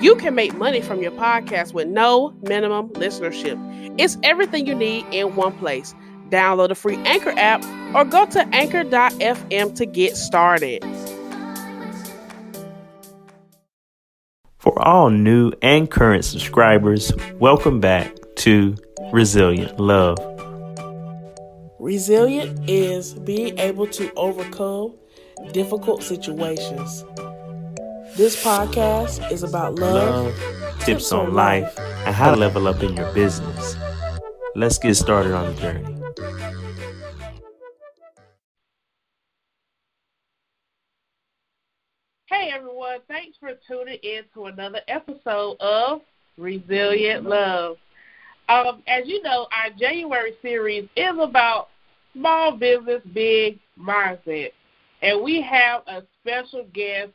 You can make money from your podcast with no minimum listenership. It's everything you need in one place. Download the free Anchor app or go to anchor.fm to get started. For all new and current subscribers, welcome back to Resilient Love. Resilient is being able to overcome difficult situations. This podcast is about love, Love, tips on life, and how to level up in your business. Let's get started on the journey. Hey everyone, thanks for tuning in to another episode of Resilient Love. Um, as you know, our January series is about small business, big mindset. And we have a special guest,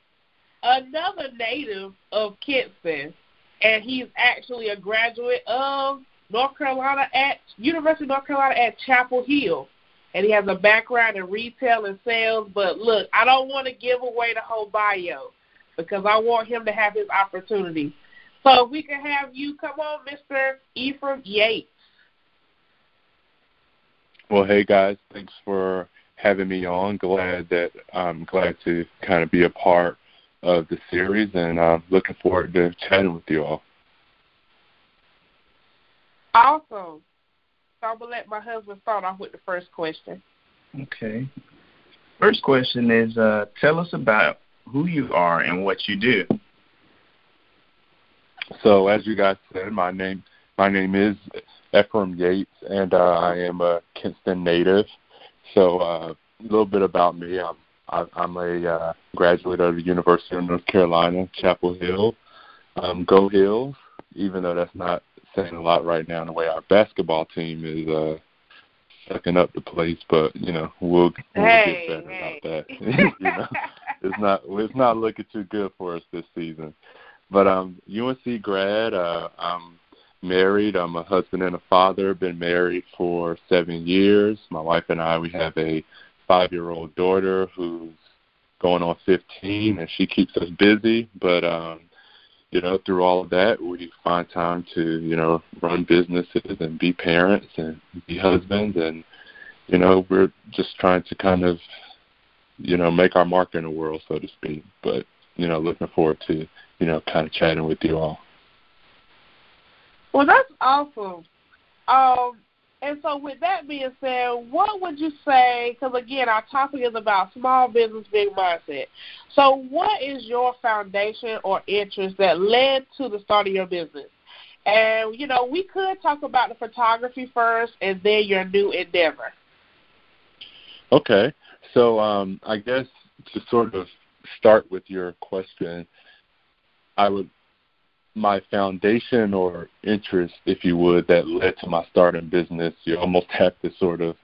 another native of Kinston, and he's actually a graduate of North Carolina at University of North Carolina at Chapel Hill and he has a background in retail and sales. But look, I don't want to give away the whole bio because I want him to have his opportunity. So if we can have you come on, Mr. Ephraim Yates. Well, hey guys, thanks for having me on. Glad that I'm glad to kind of be a part of the series, and uh, looking forward to chatting with you all. Awesome. So I'm gonna let my husband start off with the first question. Okay. First question is uh, tell us about who you are and what you do. So, as you guys said, my name my name is Ephraim Yates, and uh, I am a Kinston native. So, uh, a little bit about me. I'm I- I'm a uh, graduate of the University of North Carolina, Chapel Hill. Um, Go Heels, even though that's not saying a lot right now in the way our basketball team is uh, sucking up the place, but you know we'll, we'll Hey, get better hey. about that. you know, it's not it's not looking too good for us this season. But um, UNC grad. Uh, I'm married. I'm a husband and a father. Been married for seven years. My wife and I we have a five-year-old daughter who's going on 15, and she keeps us busy. But um, you know, through all of that, we find time to you know run businesses and be parents and be husbands, and you know we're just trying to kind of you know make our mark in the world, so to speak. But you know, looking forward to you know kind of chatting with you all. Well, that's awesome. Um, and so, with that being said, what would you say? Because again, our topic is about small business, big mindset. So, what is your foundation or interest that led to the start of your business? And you know, we could talk about the photography first, and then your new endeavor. Okay. So um, I guess to sort of start with your question, I would my foundation or interest, if you would, that led to my starting business, you almost have to sort of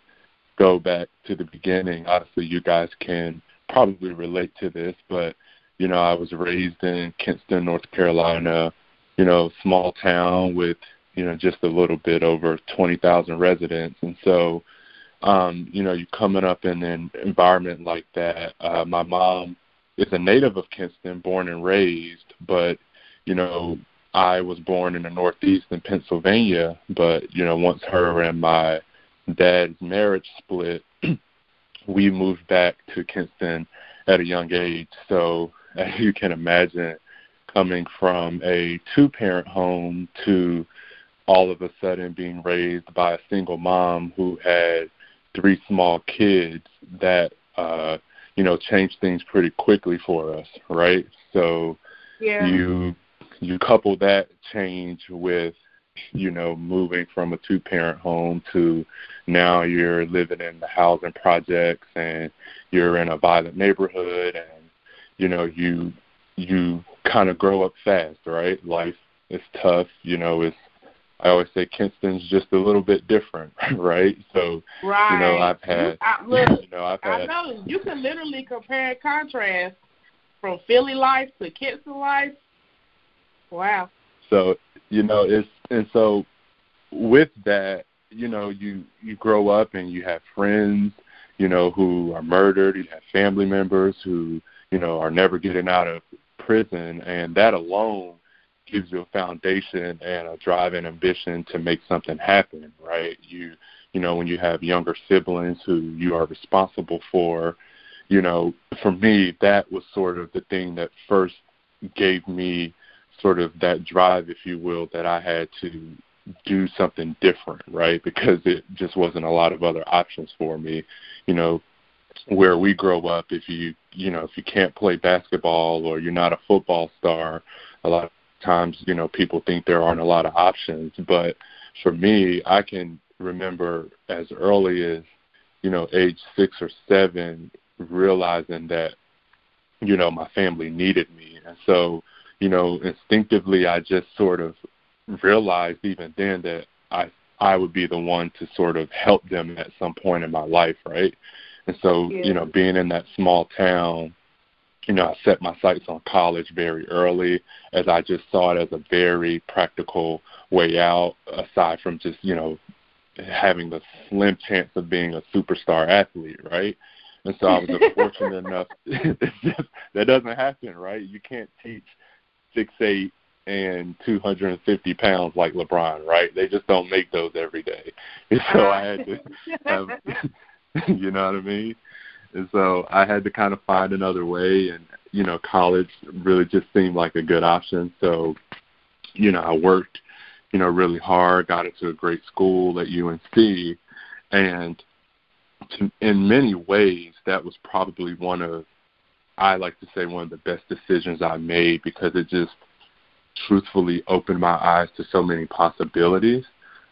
go back to the beginning. Obviously, you guys can probably relate to this, but you know, I was raised in Kinston, North Carolina, you know, small town with you know just a little bit over 20,000 residents, and so um, you know, you coming up in an environment like that. Uh, my mom is a native of Kinston, born and raised, but you know, I was born in the Northeast in Pennsylvania. But you know, once her and my dad's marriage split, we moved back to Kinston at a young age. So as you can imagine, coming from a two-parent home to all of a sudden being raised by a single mom who had three small kids that uh you know changed things pretty quickly for us right so Yeah. you you couple that change with you know moving from a two parent home to now you're living in the housing projects and you're in a violent neighborhood and you know you you kind of grow up fast right life is tough you know it's I always say Kinston's just a little bit different, right? So right. you know, I've had I, look, you know, I've had I know you can literally compare and contrast from Philly life to Kinston life. Wow. So, you know, it's and so with that, you know, you you grow up and you have friends, you know, who are murdered, you have family members who, you know, are never getting out of prison and that alone gives you a foundation and a drive and ambition to make something happen, right? You you know, when you have younger siblings who you are responsible for, you know, for me that was sort of the thing that first gave me sort of that drive, if you will, that I had to do something different, right? Because it just wasn't a lot of other options for me. You know, where we grow up, if you you know if you can't play basketball or you're not a football star, a lot of times you know people think there aren't a lot of options. But for me, I can remember as early as you know age six or seven realizing that you know my family needed me, and so you know instinctively I just sort of realized even then that I I would be the one to sort of help them at some point in my life, right? And so, yeah. you know, being in that small town, you know, I set my sights on college very early as I just saw it as a very practical way out aside from just, you know, having the slim chance of being a superstar athlete, right? And so I was fortunate enough that doesn't happen, right? You can't teach six eight and 250 pounds like LeBron, right? They just don't make those every day. And so I had to have, you know what I mean? And so I had to kind of find another way, and you know, college really just seemed like a good option. So, you know, I worked, you know, really hard, got into a great school at UNC, and to, in many ways, that was probably one of, I like to say, one of the best decisions I made because it just truthfully opened my eyes to so many possibilities,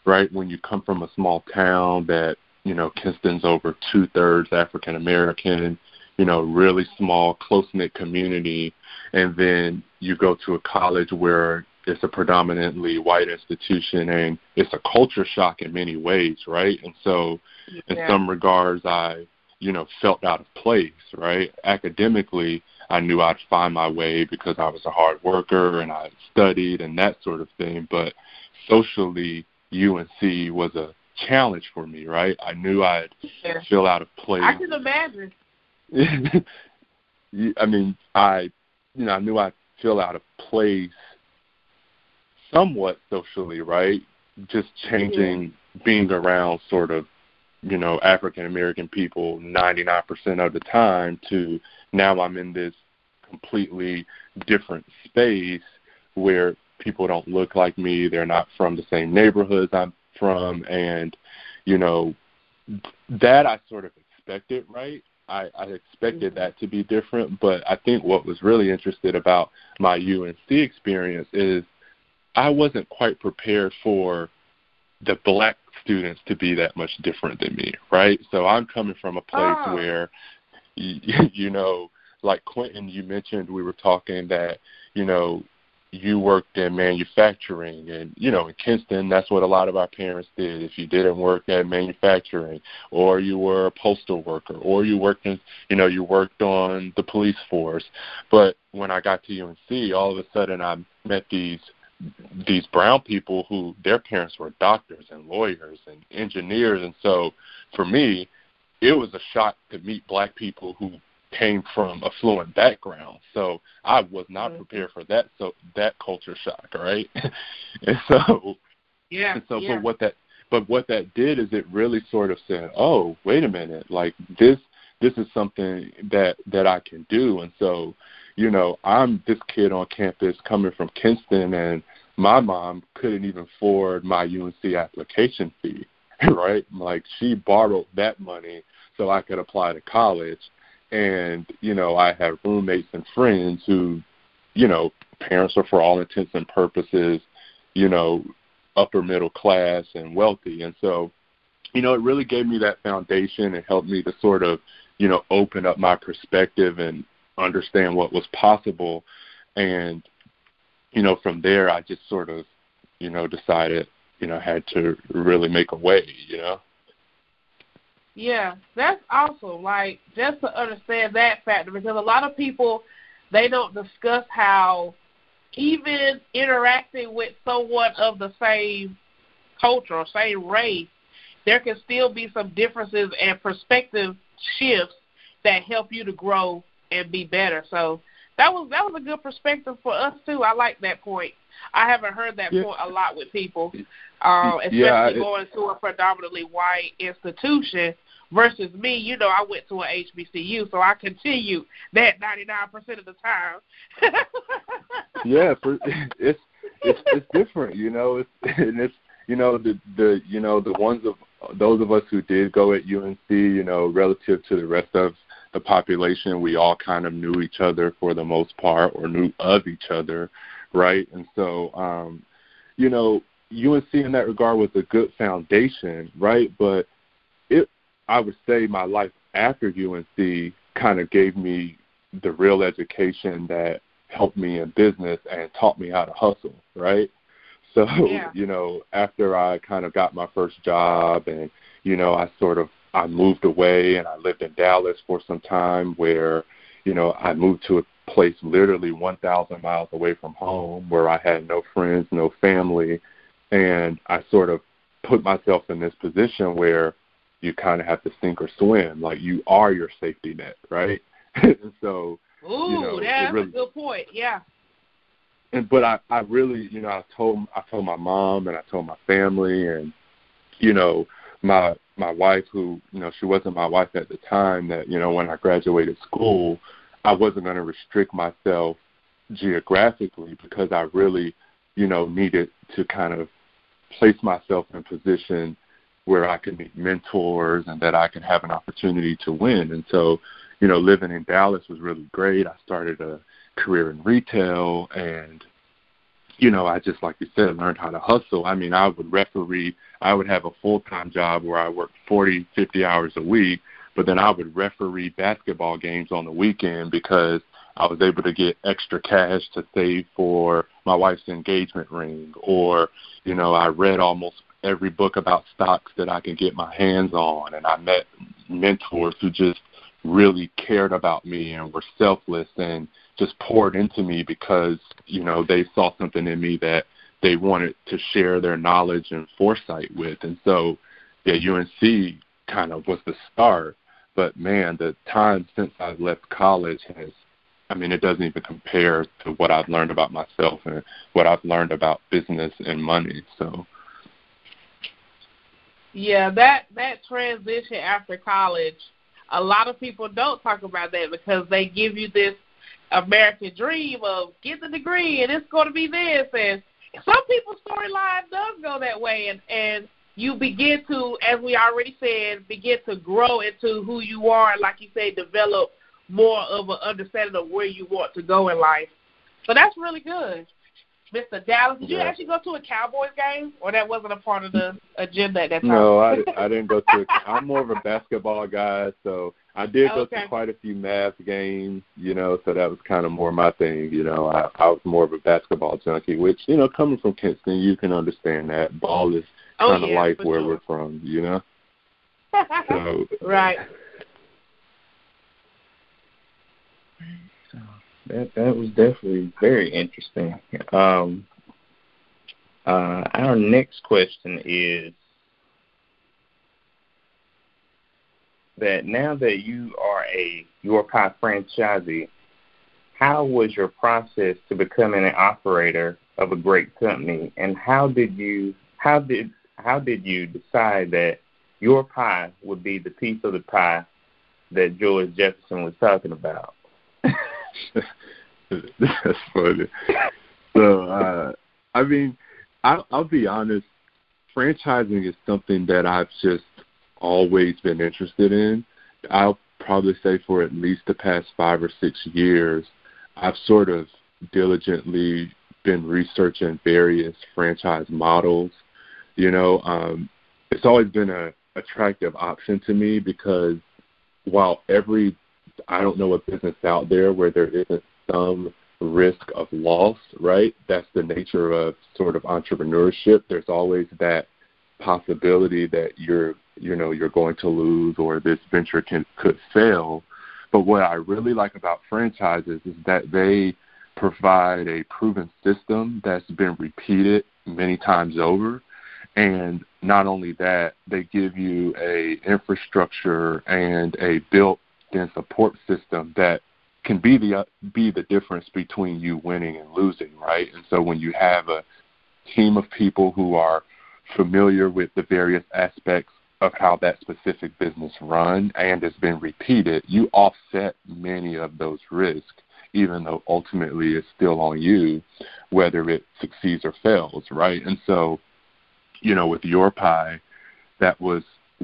right? When you come from a small town that, you know, Kinston's over two thirds African American, you know, really small, close knit community, and then you go to a college where it's a predominantly white institution and it's a culture shock in many ways, right? And so yeah. in some regards I, you know, felt out of place, right? Academically, I knew I'd find my way because I was a hard worker and I studied and that sort of thing. But socially, UNC was a challenge for me, right? I knew I'd yeah. feel out of place. I can imagine. I mean, I, you know, I knew I'd feel out of place somewhat socially, right? Just changing, being around sort of, you know, African American people 99% of the time to now I'm in this completely different space where people don't look like me, they're not from the same neighborhoods I'm from, and you know that I sort of expected, right? I, I expected that to be different, but I think what was really interesting about my UNC experience is I wasn't quite prepared for the black students to be that much different than me, right? So I'm coming from a place oh. where, you, you know, like Quentin, you mentioned we were talking that you know you worked in manufacturing and you know in Kinston that's what a lot of our parents did if you didn't work at manufacturing or you were a postal worker or you worked in you know you worked on the police force but when I got to UNC all of a sudden I met these these brown people who their parents were doctors and lawyers and engineers and so for me it was a shock to meet black people who came from affluent background, so I was not mm-hmm. prepared for that. So that culture shock, right? and so, yeah. And so, yeah. but what that, but what that did is it really sort of said, oh, wait a minute, like this, this is something that that I can do. And so, you know, I'm this kid on campus coming from Kinston, and my mom couldn't even afford my UNC application fee, right? Like she borrowed that money so I could apply to college and you know I have roommates and friends who, you know, parents are for all intents and purposes, you know, upper middle class and wealthy, and so, you know, it really gave me that foundation and helped me to sort of, you know, open up my perspective and understand what was possible, and, you know, from there I just sort of, you know, decided, you know had to really make a way. You know. Yeah, that's awesome. Like just to understand that factor because a lot of people they don't discuss how even interacting with someone of the same culture or same race, there can still be some differences and perspective shifts that help you to grow and be better. So that was that was a good perspective for us too. I like that point. I haven't heard that yeah. point a lot with people, um, especially yeah, it, going to a predominantly white institution versus me. You know, I went to an HBCU, so I continue that ninety nine percent of the time. yeah, for, it's it's it's different. You know, it's and it's you know the the you know the ones of those of us who did go at UNC, you know, relative to the rest of the population, we all kind of knew each other for the most part or knew of each other, right? And so, um, you know, UNC in that regard was a good foundation, right? But it, I would say, my life after UNC kind of gave me the real education that helped me in business and taught me how to hustle, right? So, yeah. you know, after I kind of got my first job and, you know, I sort of I moved away and I lived in Dallas for some time where, you know, I moved to a place literally 1,000 miles away from home where I had no friends, no family. And I sort of put myself in this position where you kind of have to sink or swim. Like you are your safety net, right? and so, Ooh, you know, that's really, a good point. Yeah. And but I, I really, you know, I told I told my mom and I told my family and, you know, my my wife who you know she wasn't my wife at the time that you know when I graduated school I wasn't going to restrict myself geographically because I really you know needed to kind of place myself in a position where I could meet mentors and that I could have an opportunity to win. And so you know living in Dallas was really great. I started a career in retail and you know, I just like you said, learned how to hustle. I mean, I would referee. I would have a full time job where I worked forty, fifty hours a week, but then I would referee basketball games on the weekend because I was able to get extra cash to save for my wife's engagement ring, or you know, I read almost every book about stocks that I can get my hands on, and I met mentors who just really cared about me and were selfless and just poured into me because you know they saw something in me that they wanted to share their knowledge and foresight with. And so yeah UNC kind of was the start. But man the time since I left college has I mean it doesn't even compare to what I've learned about myself and what I've learned about business and money. So yeah that that transition after college a lot of people don't talk about that because they give you this American dream of get the degree and it's going to be this and some people's storyline does go that way and and you begin to as we already said begin to grow into who you are and like you say develop more of an understanding of where you want to go in life so that's really good Mr. Dallas, did you actually go to a Cowboys game, or that wasn't a part of the agenda at that time? No, I, I didn't go to. A, I'm more of a basketball guy, so I did go okay. to quite a few Mavs games, you know, so that was kind of more my thing, you know. I, I was more of a basketball junkie, which, you know, coming from Kinston, you can understand that. Ball is oh, kind of yeah, life where sure. we're from, you know. So right. So that that was definitely very interesting. Um, uh, our next question is that now that you are a Your Pie franchisee, how was your process to becoming an operator of a great company, and how did you how did how did you decide that your pie would be the piece of the pie that George Jefferson was talking about? That's funny. So, uh, I mean, I'll, I'll be honest. Franchising is something that I've just always been interested in. I'll probably say for at least the past five or six years, I've sort of diligently been researching various franchise models. You know, um, it's always been a attractive option to me because while every I don't know a business out there where there isn't some risk of loss, right? That's the nature of sort of entrepreneurship. There's always that possibility that you're you know you're going to lose or this venture can could fail. But what I really like about franchises is that they provide a proven system that's been repeated many times over and not only that they give you a infrastructure and a built-in support system that can be the be the difference between you winning and losing right and so when you have a team of people who are familiar with the various aspects of how that specific business run and has been repeated you offset many of those risks even though ultimately it's still on you whether it succeeds or fails, right? And so, you know, with your pie, that was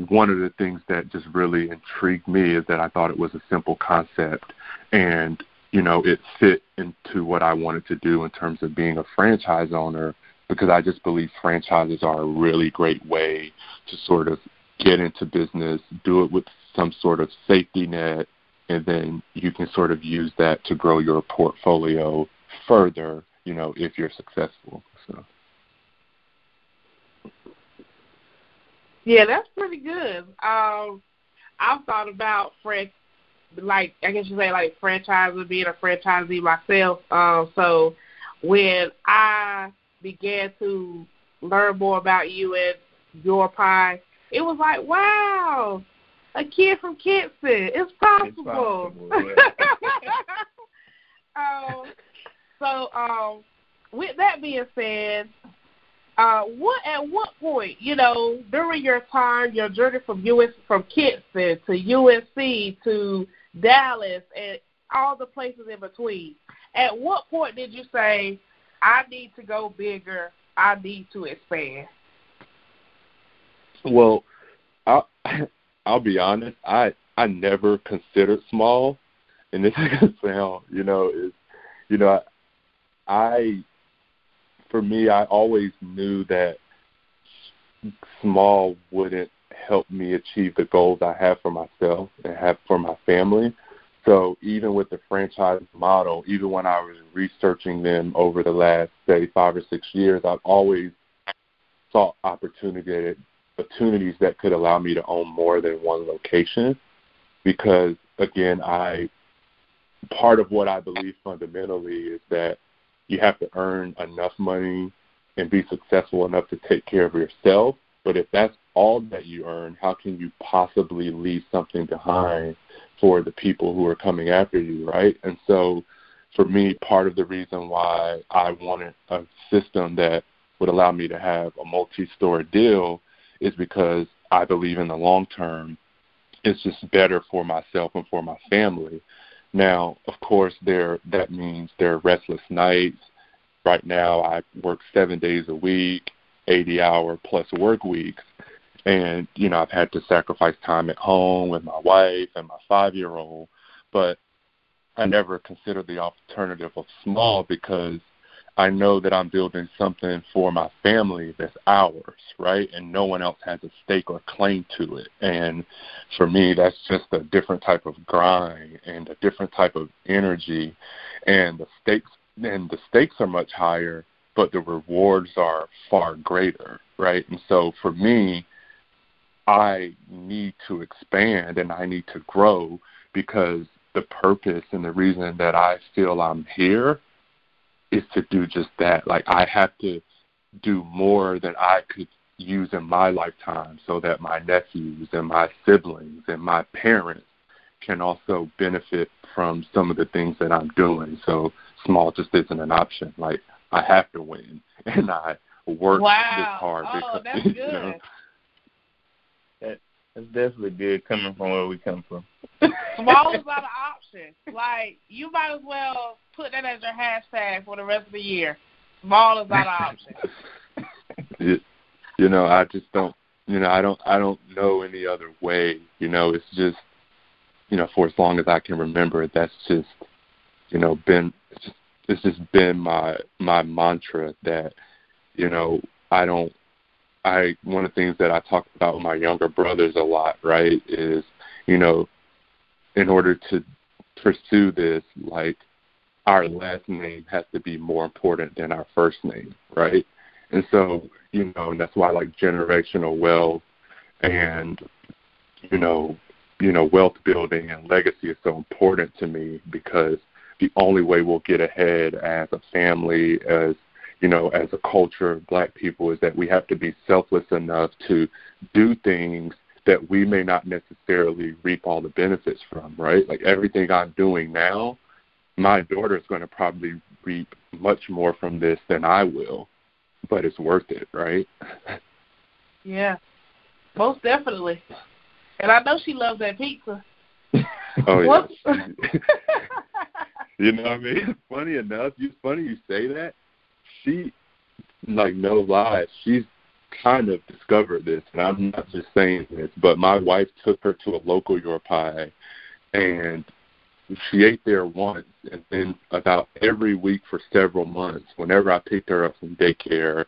one of the things that just really intrigued me is that I thought it was a simple concept and you know it fit into what I wanted to do in terms of being a franchise owner because I just believe franchises are a really great way to sort of get into business, do it with some sort of safety net, and then you can sort of use that to grow your portfolio further, you know, if you're successful. So Yeah, that's pretty good. Um I've thought about frank like I guess you say like franchising, being a franchisee myself. Um so when I began to learn more about you and your pie, it was like, wow, a kid from Kinston. It's possible. It's possible um, so, um, with that being said, uh, what at what point, you know, during your time, your journey from US from Kinston to UNC to Dallas and all the places in between, at what point did you say, I need to go bigger, I need to expand? Well, I I'll be honest, I I never considered small, and this is gonna sound, you know, is you know, I for me, I always knew that small wouldn't help me achieve the goals I have for myself and have for my family. So even with the franchise model, even when I was researching them over the last say five or six years, I've always sought opportunity opportunities that could allow me to own more than one location because again I part of what I believe fundamentally is that you have to earn enough money and be successful enough to take care of yourself. But if that's all that you earn, how can you possibly leave something behind for the people who are coming after you, right? And so for me, part of the reason why I wanted a system that would allow me to have a multi store deal is because I believe in the long term it's just better for myself and for my family. Now, of course, there that means there are restless nights. Right now, I work seven days a week, 80 hour plus work weeks, and you know I've had to sacrifice time at home with my wife and my five year old. But I never considered the alternative of small because I know that I'm building something for my family that's ours, right? And no one else has a stake or claim to it. And for me, that's just a different type of grind and a different type of energy. And the stakes and the stakes are much higher, but the rewards are far greater, right? And so for me, I need to expand and I need to grow because the purpose and the reason that I feel I'm here is to do just that. Like I have to do more than I could use in my lifetime so that my nephews and my siblings and my parents can also benefit from some of the things that I'm doing. So small just isn't an option. Like I have to win and I work wow. this hard oh, because that's good. you know that that's definitely good coming from where we come from. Small is not an option. Like you might as well put that as your hashtag for the rest of the year. Small is not an option. you, you know, I just don't. You know, I don't. I don't know any other way. You know, it's just. You know, for as long as I can remember, that's just. You know, been. It's just. It's just been my my mantra that. You know, I don't. I one of the things that I talk about with my younger brothers a lot, right, is you know, in order to pursue this, like our last name has to be more important than our first name, right? And so, you know, and that's why like generational wealth and you know, you know, wealth building and legacy is so important to me because the only way we'll get ahead as a family, as you know, as a culture, black people, is that we have to be selfless enough to do things that we may not necessarily reap all the benefits from, right? Like everything I'm doing now, my daughter is going to probably reap much more from this than I will, but it's worth it, right? Yeah, most definitely. And I know she loves that pizza. Oh yeah. you know what I mean? Funny enough, you funny you say that. She, like no lie, she's kind of discovered this, and I'm not just saying this, but my wife took her to a local Your Pie, and she ate there once, and then about every week for several months, whenever I picked her up from daycare,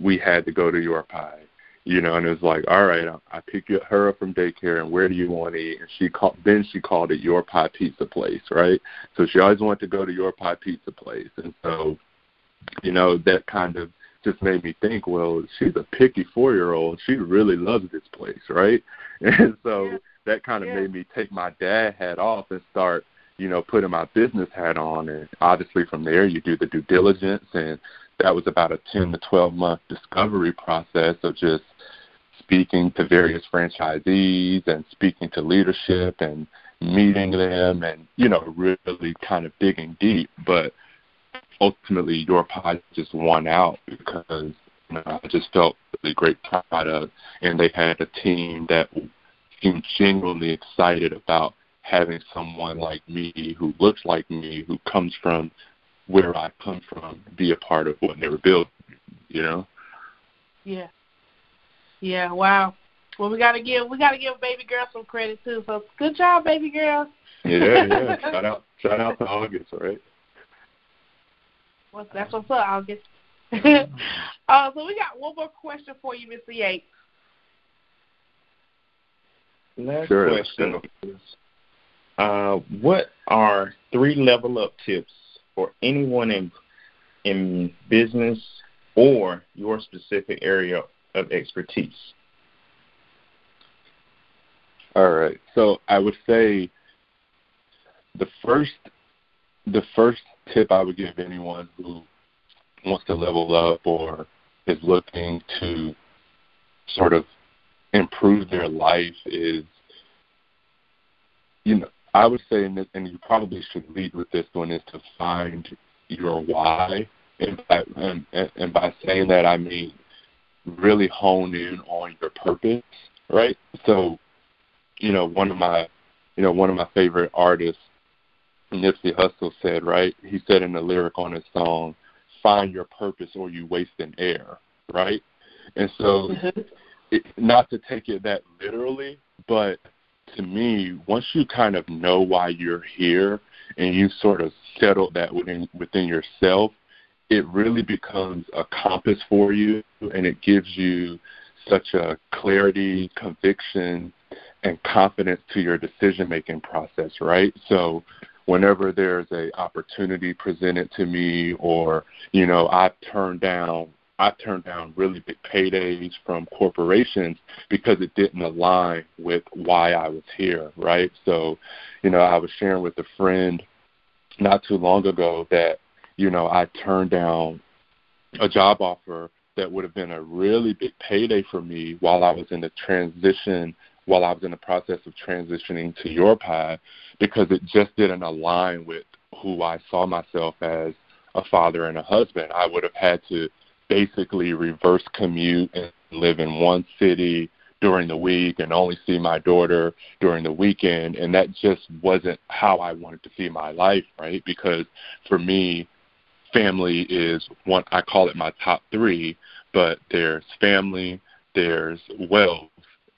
we had to go to Your Pie. You know, and it was like, all right, I, I pick her up from daycare, and where do you want to eat? And she called. Then she called it Your Pie Pizza Place, right? So she always wanted to go to Your Pie Pizza Place, and so, you know, that kind of just made me think, well, she's a picky four year old. She really loves this place, right? And so yeah. that kind of yeah. made me take my dad hat off and start, you know, putting my business hat on. And obviously from there you do the due diligence and that was about a 10 to 12 month discovery process of just speaking to various franchisees and speaking to leadership and meeting them and, you know, really kind of digging deep. But ultimately your pie just won out because you know, I just felt really great product and they had a team that seemed genuinely excited about having someone like me who looks like me, who comes from where I come from, be a part of what they were building, you know? Yeah. Yeah, wow. Well we gotta give we gotta give baby girl some credit too. So good job, baby girl. Yeah, yeah. shout out shout out to August, right? Well, that's what's up, August. uh, so we got one more question for you, Mr. Yates. Last Sure, question is, uh, what are three level up tips for anyone in in business or your specific area of expertise? All right. So I would say the first the first tip I would give anyone who wants to level up or is looking to sort of improve their life is you know I would say and, you probably should lead with this one is to find your why. And by, and, and by saying that I mean really hone in on your purpose right? So you know one of my you know one of my favorite artists Nipsey Hussle said, right? He said in the lyric on his song, "Find your purpose, or you waste an air." Right? And so, mm-hmm. it, not to take it that literally, but to me, once you kind of know why you're here and you sort of settle that within within yourself, it really becomes a compass for you, and it gives you such a clarity, conviction, and confidence to your decision making process. Right? So whenever there's a opportunity presented to me or you know I've turned down I've turned down really big paydays from corporations because it didn't align with why I was here, right? So, you know, I was sharing with a friend not too long ago that, you know, I turned down a job offer that would have been a really big payday for me while I was in the transition while I was in the process of transitioning to your pie because it just didn't align with who I saw myself as a father and a husband. I would have had to basically reverse commute and live in one city during the week and only see my daughter during the weekend and that just wasn't how I wanted to see my life, right? Because for me family is one I call it my top 3, but there's family, there's wealth,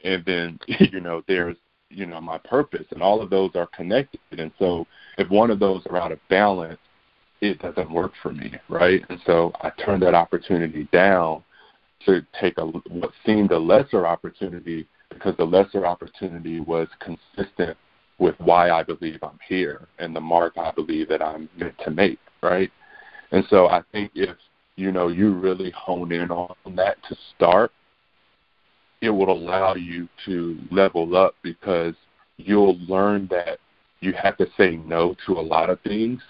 and then you know there's you know my purpose and all of those are connected and so if one of those are out of balance it doesn't work for me right and so i turned that opportunity down to take a what seemed a lesser opportunity because the lesser opportunity was consistent with why I believe I'm here and the mark I believe that I'm meant to make, right? And so I think if you know you really hone in on that to start, it will allow you to level up because you'll learn that you have to say no to a lot of things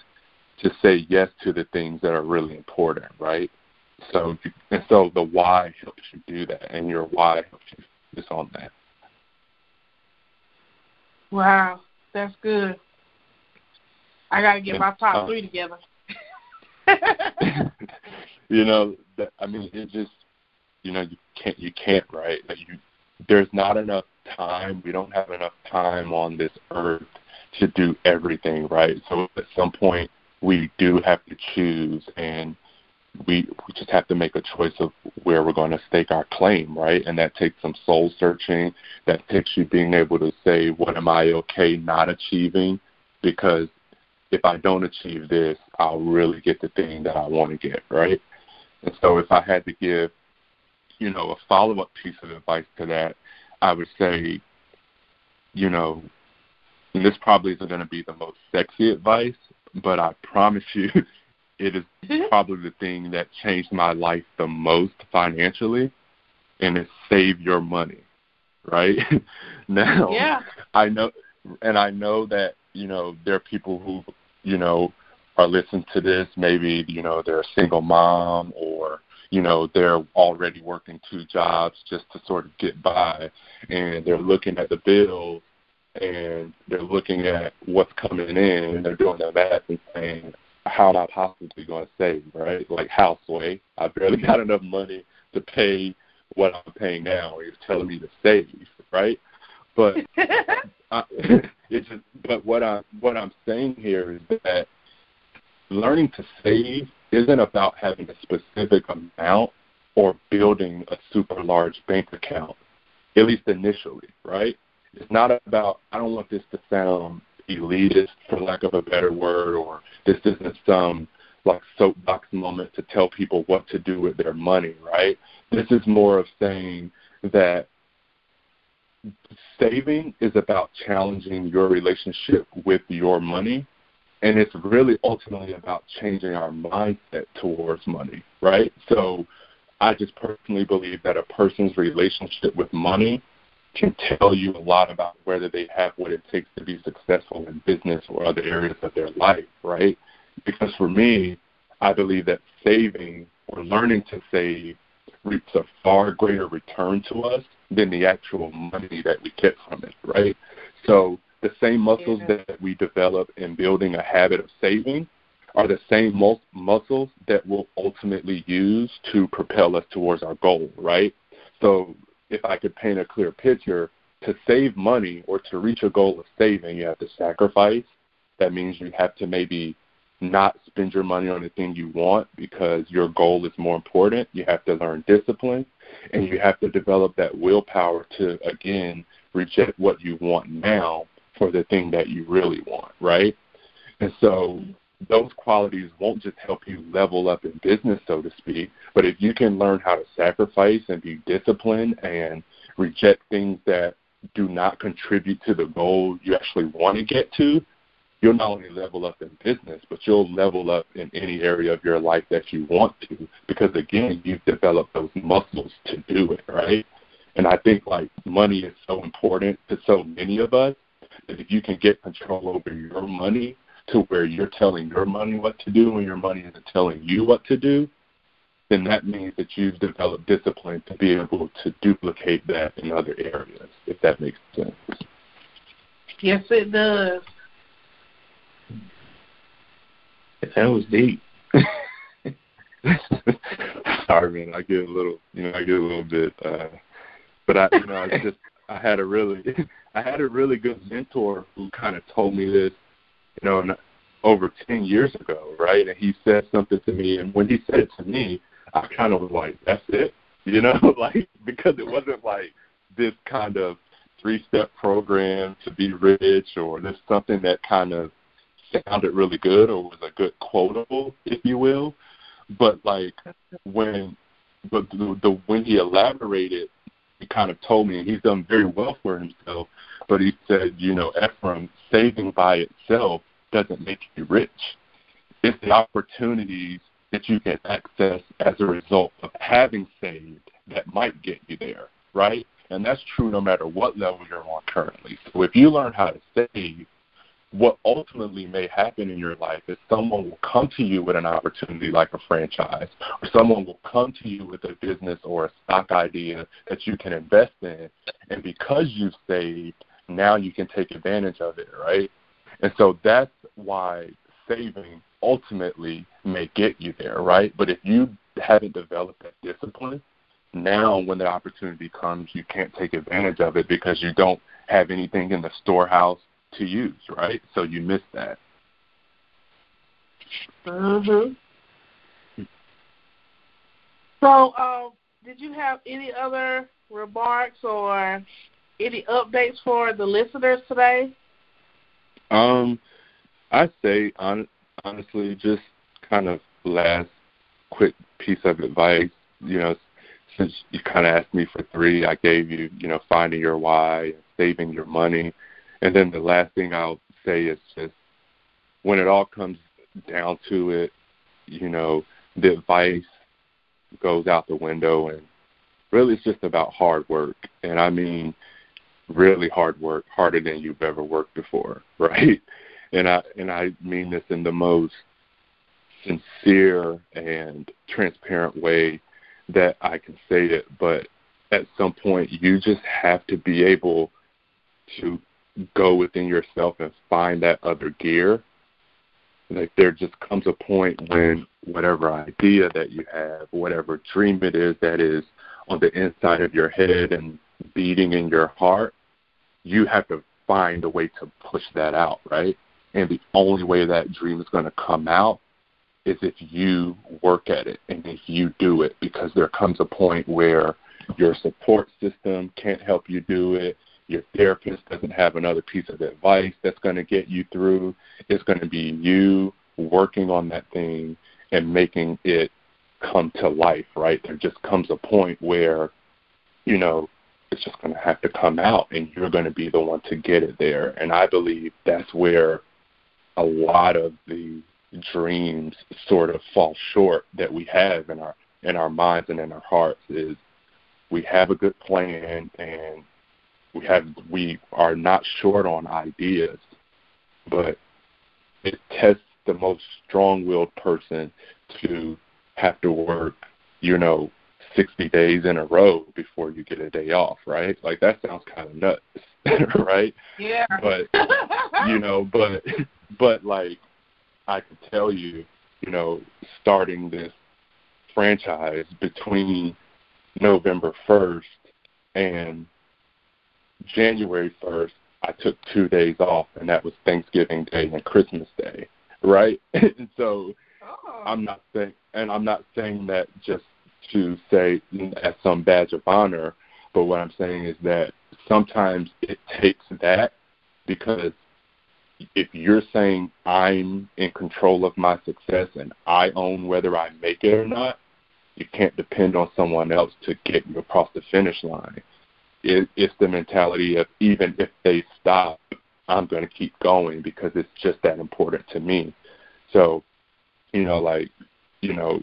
to say yes to the things that are really important, right? So and so the why helps you do that, and your why helps you focus on that. Wow, that's good. I got to get my top uh, three together. you know, that, I mean, it just, you know, you can't, you can't, right? Like you, there's not enough time. We don't have enough time on this earth to do everything, right? So at some point, we do have to choose, and we we just have to make a choice of where we're going to stake our claim, right? And that takes some soul searching. That takes you being able to say, what am I okay not achieving? Because if I don't achieve this, I'll really get the thing that I want to get, right? And so if I had to give, you know, a follow up piece of advice to that, I would say, you know, and this probably isn't going to be the most sexy advice, but I promise you it is mm-hmm. probably the thing that changed my life the most financially, and it's save your money, right? now, yeah. I know, and I know that you know there are people who you know are listening to this. Maybe you know they're a single mom, or you know they're already working two jobs just to sort of get by, and they're looking at the bills and they're looking at what's coming in and they're doing their math and saying, how am I possibly going to save, right? Like houseway, I barely got enough money to pay what I'm paying now. He's telling me to save, right? But I, it's just, but what I what I'm saying here is that learning to save isn't about having a specific amount or building a super large bank account, at least initially, right? It's not about. I don't want this to sound elitist, for lack of a better word, or this isn't some like soapbox moment to tell people what to do with their money, right? This is more of saying that saving is about challenging your relationship with your money and it's really ultimately about changing our mindset towards money, right? So I just personally believe that a person's relationship with money can tell you a lot about whether they have what it takes to be successful in business or other areas of their life, right? Because for me, I believe that saving or learning to save reaps a far greater return to us than the actual money that we get from it, right? So the same muscles yeah. that we develop in building a habit of saving are the same mus- muscles that we'll ultimately use to propel us towards our goal, right? So if I could paint a clear picture, to save money or to reach a goal of saving, you have to sacrifice. That means you have to maybe not spend your money on the thing you want because your goal is more important. You have to learn discipline and you have to develop that willpower to, again, reject what you want now for the thing that you really want, right? And so those qualities won't just help you level up in business, so to speak, but if you can learn how to sacrifice and be disciplined and reject things that do not contribute to the goal you actually want to get to, you'll not only level up in business, but you'll level up in any area of your life that you want to because again, you've developed those muscles to do it, right? And I think like money is so important to so many of us if you can get control over your money to where you're telling your money what to do and your money isn't telling you what to do, then that means that you've developed discipline to be able to duplicate that in other areas, if that makes sense. Yes, it does. That was deep. Sorry, man. I get a little, you know, I get a little bit, uh, but I, you know, I just, I had a really, I had a really good mentor who kind of told me this you know, over 10 years ago, right? And he said something to me, and when he said it to me, I kind of was like, that's it, you know, like, because it wasn't like this kind of three step program to be rich or this something that kind of sounded really good or was a good quotable, if you will. But like when but the, the when he elaborated he kind of told me, and he's done very well for himself. But he said, you know, Ephraim, saving by itself doesn't make you rich. It's the opportunities that you can access as a result of having saved that might get you there, right? And that's true no matter what level you're on currently. So if you learn how to save, what ultimately may happen in your life is someone will come to you with an opportunity like a franchise, or someone will come to you with a business or a stock idea that you can invest in. And because you've saved, now you can take advantage of it, right? And so that's why saving ultimately may get you there, right? But if you haven't developed that discipline, now when the opportunity comes, you can't take advantage of it because you don't have anything in the storehouse to use, right? So you miss that. Mhm. So, um, did you have any other remarks or any updates for the listeners today? Um, I say on, honestly, just kind of last quick piece of advice. You know, since you kind of asked me for three, I gave you, you know, finding your why, saving your money, and then the last thing I'll say is just when it all comes down to it, you know, the advice goes out the window and really it's just about hard work. And I mean really hard work, harder than you've ever worked before, right? And I and I mean this in the most sincere and transparent way that I can say it, but at some point you just have to be able to go within yourself and find that other gear. Like there just comes a point when whatever idea that you have, whatever dream it is that is on the inside of your head and beating in your heart, you have to find a way to push that out, right? And the only way that dream is going to come out is if you work at it and if you do it because there comes a point where your support system can't help you do it your therapist doesn't have another piece of advice that's going to get you through. It's going to be you working on that thing and making it come to life, right? There just comes a point where, you know, it's just going to have to come out and you're going to be the one to get it there. And I believe that's where a lot of the dreams sort of fall short that we have in our in our minds and in our hearts is we have a good plan and we have we are not short on ideas, but it tests the most strong-willed person to have to work, you know, 60 days in a row before you get a day off, right? Like that sounds kind of nuts, right? Yeah. But you know, but but like I could tell you, you know, starting this franchise between November 1st and January 1st, I took two days off, and that was Thanksgiving Day and Christmas Day, right? and so oh. I'm not saying, and I'm not saying that just to say as some badge of honor, but what I'm saying is that sometimes it takes that because if you're saying I'm in control of my success and I own whether I make it or not, you can't depend on someone else to get you across the finish line it, it's the mentality of even if they stop, I'm going to keep going because it's just that important to me. So, you know, like, you know,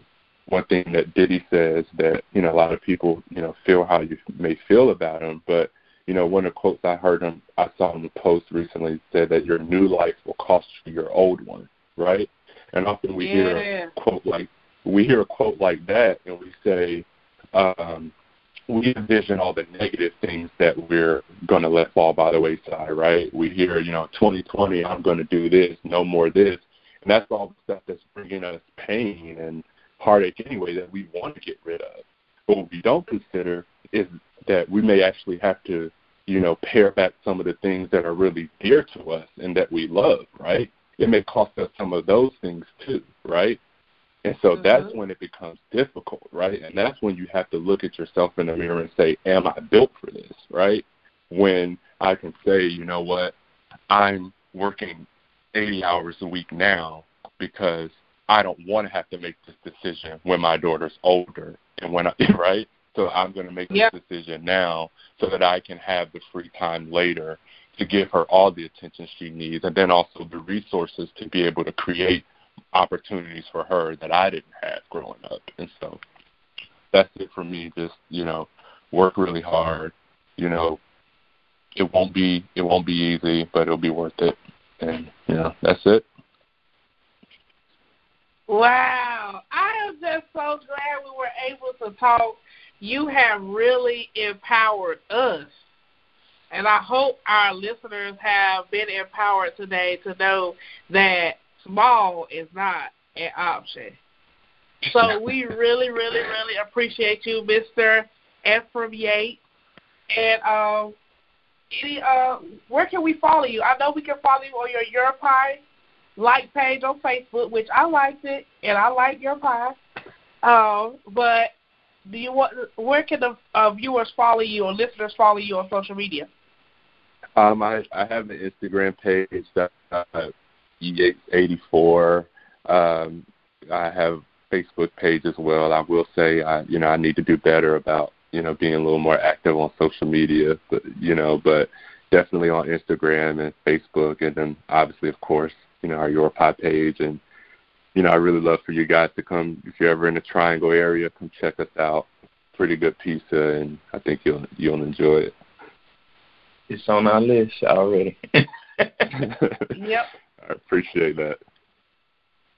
one thing that Diddy says that, you know, a lot of people, you know, feel how you may feel about him, but, you know, one of the quotes I heard him, I saw him post recently said that your new life will cost you your old one, right? And often we yeah. hear a quote like, we hear a quote like that and we say, um, we envision all the negative things that we're going to let fall by the wayside, right? We hear, you know, 2020, I'm going to do this, no more this. And that's all the stuff that's bringing us pain and heartache anyway that we want to get rid of. But what we don't consider is that we may actually have to, you know, pare back some of the things that are really dear to us and that we love, right? It may cost us some of those things too, right? And so mm-hmm. that's when it becomes difficult, right? And that's when you have to look at yourself in the mirror and say, Am I built for this, right? When I can say, you know what, I'm working 80 hours a week now because I don't want to have to make this decision when my daughter's older and when I, right? So I'm going to make yep. this decision now so that I can have the free time later to give her all the attention she needs and then also the resources to be able to create opportunities for her that I didn't have growing up. And so that's it for me. Just, you know, work really hard, you know, it won't be it won't be easy, but it'll be worth it. And you know, that's it. Wow. I am just so glad we were able to talk. You have really empowered us. And I hope our listeners have been empowered today to know that small is not an option. So we really, really, really appreciate you, Mr. Ephraim Yates. And um, any uh, where can we follow you? I know we can follow you on your Your Pie like page on Facebook, which I liked it, and I like your pie. Um, but do you want? Where can the uh, viewers follow you or listeners follow you on social media? Um, I I have an Instagram page that uh, E884. Um, I have Facebook page as well. I will say I you know I need to do better about you know being a little more active on social media, but you know but definitely on Instagram and Facebook, and then obviously of course you know our Your Pie page and you know I really love for you guys to come if you're ever in the Triangle area, come check us out. Pretty good pizza, and I think you'll you'll enjoy it. It's on our list already. yep. I appreciate that.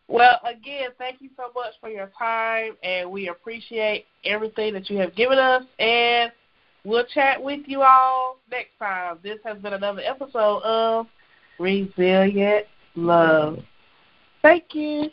Well, again, thank you so much for your time, and we appreciate everything that you have given us. And we'll chat with you all next time. This has been another episode of Resilient Love. Thank you.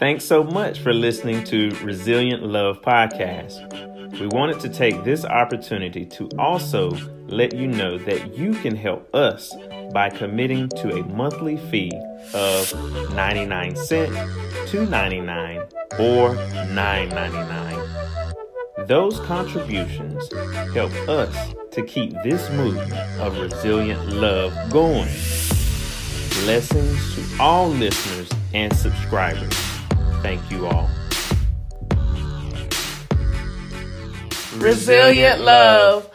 Thanks so much for listening to Resilient Love Podcast. We wanted to take this opportunity to also let you know that you can help us by committing to a monthly fee of 99 cents, 2.99 or 9.99. Those contributions help us to keep this movement of resilient love going. Blessings to all listeners and subscribers. Thank you all. Resilient love.